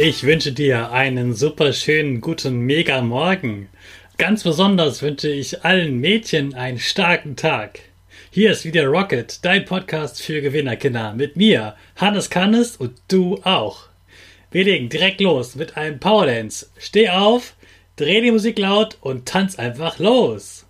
Ich wünsche dir einen super schönen guten Mega Morgen. Ganz besonders wünsche ich allen Mädchen einen starken Tag. Hier ist wieder Rocket, dein Podcast für Gewinnerkinder. Mit mir, Hannes Kannes und du auch. Wir legen direkt los mit einem Powerdance. Steh auf, dreh die Musik laut und tanz einfach los.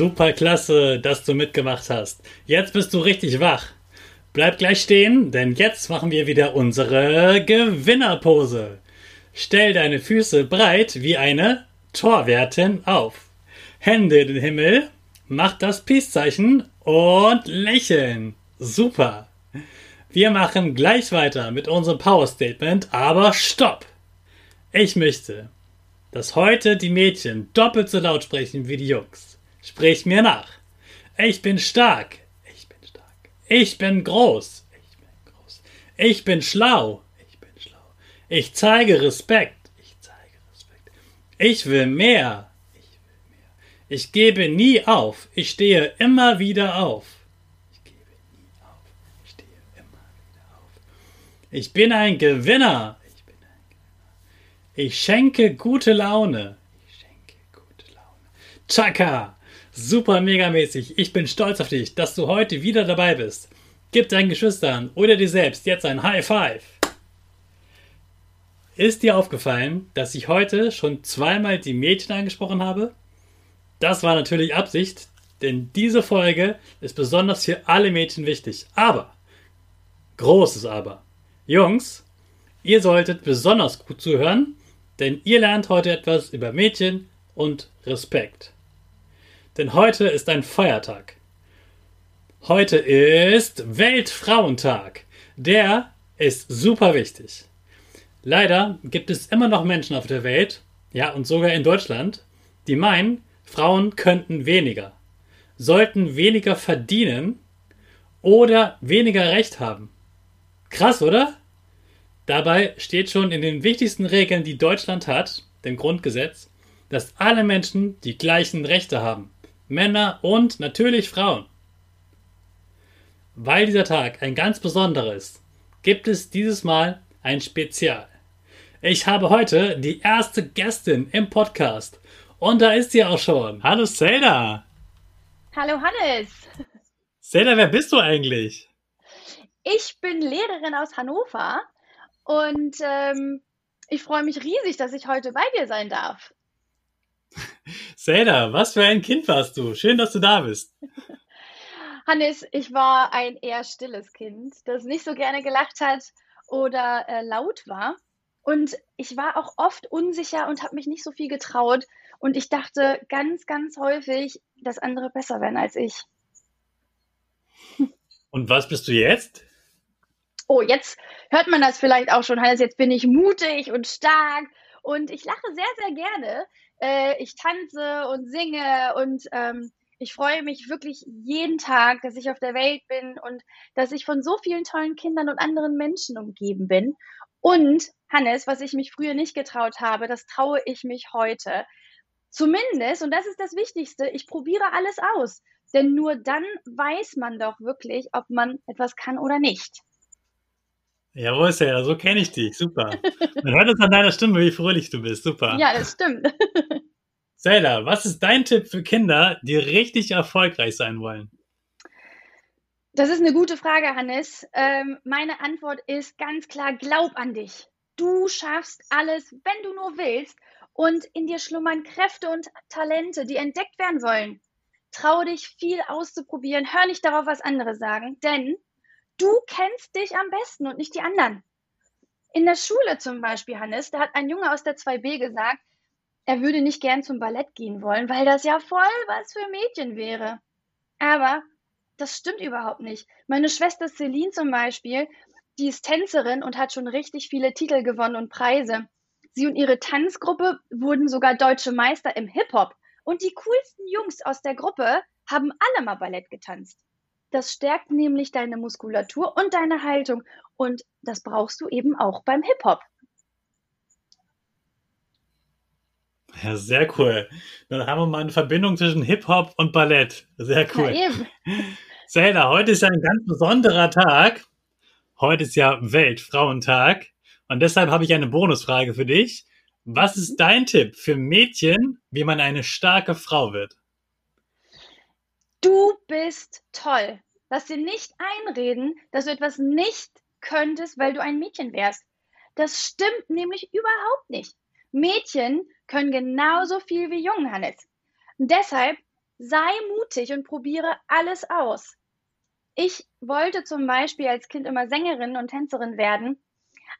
Super klasse, dass du mitgemacht hast. Jetzt bist du richtig wach. Bleib gleich stehen, denn jetzt machen wir wieder unsere Gewinnerpose. Stell deine Füße breit wie eine Torwärtin auf. Hände in den Himmel, mach das Peace-Zeichen und lächeln. Super. Wir machen gleich weiter mit unserem Power Statement, aber stopp! Ich möchte, dass heute die Mädchen doppelt so laut sprechen wie die Jungs. Sprich mir nach. Ich bin stark. Ich bin stark. Ich bin groß. Ich bin groß. Ich bin schlau. Ich bin schlau. Ich zeige Respekt. Ich zeige Respekt. Ich will mehr. Ich will mehr. Ich gebe nie auf. Ich stehe immer wieder auf. Ich gebe nie auf. Ich stehe immer wieder auf. Ich bin ein Gewinner. Ich schenke gute Laune. Ich schenke gute Laune. Chaka! Super megamäßig. Ich bin stolz auf dich, dass du heute wieder dabei bist. Gib deinen Geschwistern oder dir selbst jetzt ein High Five. Ist dir aufgefallen, dass ich heute schon zweimal die Mädchen angesprochen habe? Das war natürlich Absicht, denn diese Folge ist besonders für alle Mädchen wichtig. Aber, großes Aber, Jungs, ihr solltet besonders gut zuhören, denn ihr lernt heute etwas über Mädchen und Respekt denn heute ist ein Feiertag. Heute ist Weltfrauentag. Der ist super wichtig. Leider gibt es immer noch Menschen auf der Welt, ja und sogar in Deutschland, die meinen, Frauen könnten weniger, sollten weniger verdienen oder weniger Recht haben. Krass, oder? Dabei steht schon in den wichtigsten Regeln, die Deutschland hat, dem Grundgesetz, dass alle Menschen die gleichen Rechte haben. Männer und natürlich Frauen. Weil dieser Tag ein ganz besonderer ist, gibt es dieses Mal ein Spezial. Ich habe heute die erste Gästin im Podcast und da ist sie auch schon. Hallo Zelda. Hallo Hannes. Zelda, wer bist du eigentlich? Ich bin Lehrerin aus Hannover und ähm, ich freue mich riesig, dass ich heute bei dir sein darf. Zelda, was für ein Kind warst du? Schön, dass du da bist. Hannes, ich war ein eher stilles Kind, das nicht so gerne gelacht hat oder äh, laut war. Und ich war auch oft unsicher und habe mich nicht so viel getraut. Und ich dachte ganz, ganz häufig, dass andere besser werden als ich. Und was bist du jetzt? Oh, jetzt hört man das vielleicht auch schon, Hannes. Jetzt bin ich mutig und stark und ich lache sehr, sehr gerne äh, ich tanze und singe und ähm, ich freue mich wirklich jeden Tag, dass ich auf der Welt bin und dass ich von so vielen tollen Kindern und anderen Menschen umgeben bin. Und Hannes, was ich mich früher nicht getraut habe, das traue ich mich heute. Zumindest, und das ist das Wichtigste, ich probiere alles aus. Denn nur dann weiß man doch wirklich, ob man etwas kann oder nicht. Jawohl, Sarah, so kenne ich dich. Super. Man hört es an deiner Stimme, wie fröhlich du bist. Super. Ja, das stimmt. Zelda, was ist dein Tipp für Kinder, die richtig erfolgreich sein wollen? Das ist eine gute Frage, Hannes. Ähm, meine Antwort ist ganz klar, glaub an dich. Du schaffst alles, wenn du nur willst. Und in dir schlummern Kräfte und Talente, die entdeckt werden wollen. Trau dich, viel auszuprobieren. Hör nicht darauf, was andere sagen, denn du kennst dich am besten und nicht die anderen. In der Schule zum Beispiel, Hannes, da hat ein Junge aus der 2b gesagt, er würde nicht gern zum Ballett gehen wollen, weil das ja voll was für Mädchen wäre. Aber das stimmt überhaupt nicht. Meine Schwester Celine zum Beispiel, die ist Tänzerin und hat schon richtig viele Titel gewonnen und Preise. Sie und ihre Tanzgruppe wurden sogar deutsche Meister im Hip-Hop. Und die coolsten Jungs aus der Gruppe haben alle mal Ballett getanzt. Das stärkt nämlich deine Muskulatur und deine Haltung. Und das brauchst du eben auch beim Hip-Hop. Ja, sehr cool. Dann haben wir mal eine Verbindung zwischen Hip-Hop und Ballett. Sehr cool. Ja. Zelda, heute ist ja ein ganz besonderer Tag. Heute ist ja Weltfrauentag. Und deshalb habe ich eine Bonusfrage für dich. Was ist dein Tipp für Mädchen, wie man eine starke Frau wird? Du bist toll. Lass dir nicht einreden, dass du etwas nicht könntest, weil du ein Mädchen wärst. Das stimmt nämlich überhaupt nicht. Mädchen können genauso viel wie Jungen, Hannes. Und deshalb sei mutig und probiere alles aus. Ich wollte zum Beispiel als Kind immer Sängerin und Tänzerin werden,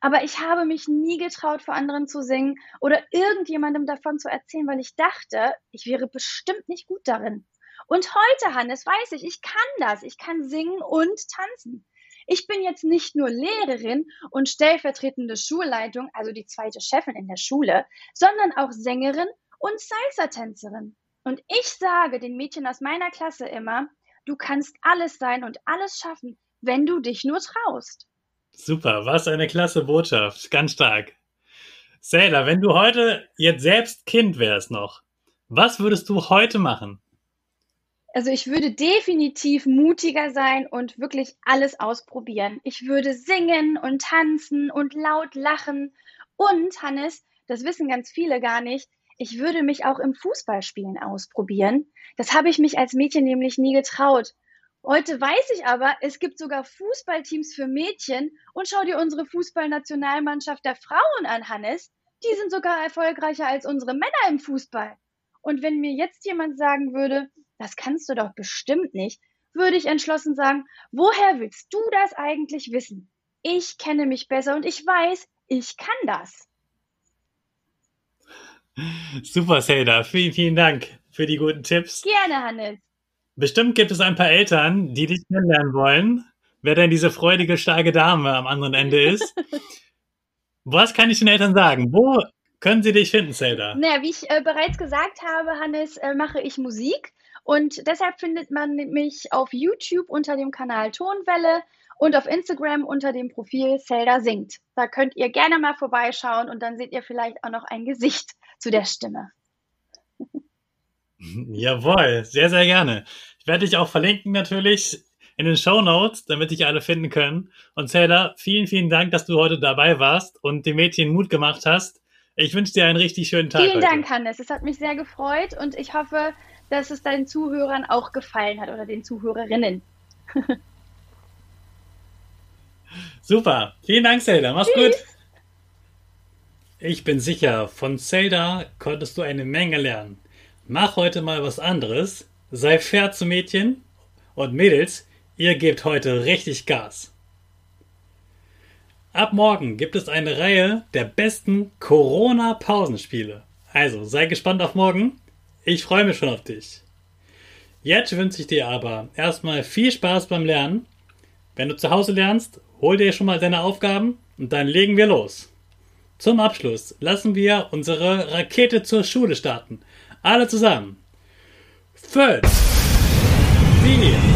aber ich habe mich nie getraut, vor anderen zu singen oder irgendjemandem davon zu erzählen, weil ich dachte, ich wäre bestimmt nicht gut darin. Und heute, Hannes, weiß ich, ich kann das. Ich kann singen und tanzen. Ich bin jetzt nicht nur Lehrerin und stellvertretende Schulleitung, also die zweite Chefin in der Schule, sondern auch Sängerin und Salsa-Tänzerin. Und ich sage den Mädchen aus meiner Klasse immer, du kannst alles sein und alles schaffen, wenn du dich nur traust. Super, was eine klasse Botschaft, ganz stark. Sailor, wenn du heute jetzt selbst Kind wärst noch, was würdest du heute machen? Also ich würde definitiv mutiger sein und wirklich alles ausprobieren. Ich würde singen und tanzen und laut lachen. Und, Hannes, das wissen ganz viele gar nicht, ich würde mich auch im Fußballspielen ausprobieren. Das habe ich mich als Mädchen nämlich nie getraut. Heute weiß ich aber, es gibt sogar Fußballteams für Mädchen und schau dir unsere Fußballnationalmannschaft der Frauen an, Hannes. Die sind sogar erfolgreicher als unsere Männer im Fußball. Und wenn mir jetzt jemand sagen würde, das kannst du doch bestimmt nicht, würde ich entschlossen sagen, woher willst du das eigentlich wissen? Ich kenne mich besser und ich weiß, ich kann das. Super, Zelda. Vielen, vielen Dank für die guten Tipps. Gerne, Hannes. Bestimmt gibt es ein paar Eltern, die dich kennenlernen wollen, wer denn diese freudige, starke Dame am anderen Ende ist. Was kann ich den Eltern sagen? Wo können sie dich finden, Zelda? Naja, wie ich äh, bereits gesagt habe, Hannes, äh, mache ich Musik. Und deshalb findet man mich auf YouTube unter dem Kanal Tonwelle und auf Instagram unter dem Profil Zelda singt. Da könnt ihr gerne mal vorbeischauen und dann seht ihr vielleicht auch noch ein Gesicht zu der Stimme. Jawohl, sehr, sehr gerne. Ich werde dich auch verlinken natürlich in den Show Notes, damit dich alle finden können. Und Zelda, vielen, vielen Dank, dass du heute dabei warst und dem Mädchen Mut gemacht hast. Ich wünsche dir einen richtig schönen Tag. Vielen heute. Dank, Hannes. Es hat mich sehr gefreut und ich hoffe, dass es deinen Zuhörern auch gefallen hat oder den Zuhörerinnen. Super. Vielen Dank, Zelda. Mach's Tschüss. gut. Ich bin sicher, von Zelda konntest du eine Menge lernen. Mach heute mal was anderes. Sei fair zu Mädchen und Mädels, ihr gebt heute richtig Gas. Ab morgen gibt es eine Reihe der besten Corona-Pausenspiele. Also sei gespannt auf morgen. Ich freue mich schon auf dich. Jetzt wünsche ich dir aber erstmal viel Spaß beim Lernen. Wenn du zu Hause lernst, hol dir schon mal deine Aufgaben und dann legen wir los. Zum Abschluss lassen wir unsere Rakete zur Schule starten. Alle zusammen. Fünf, vier,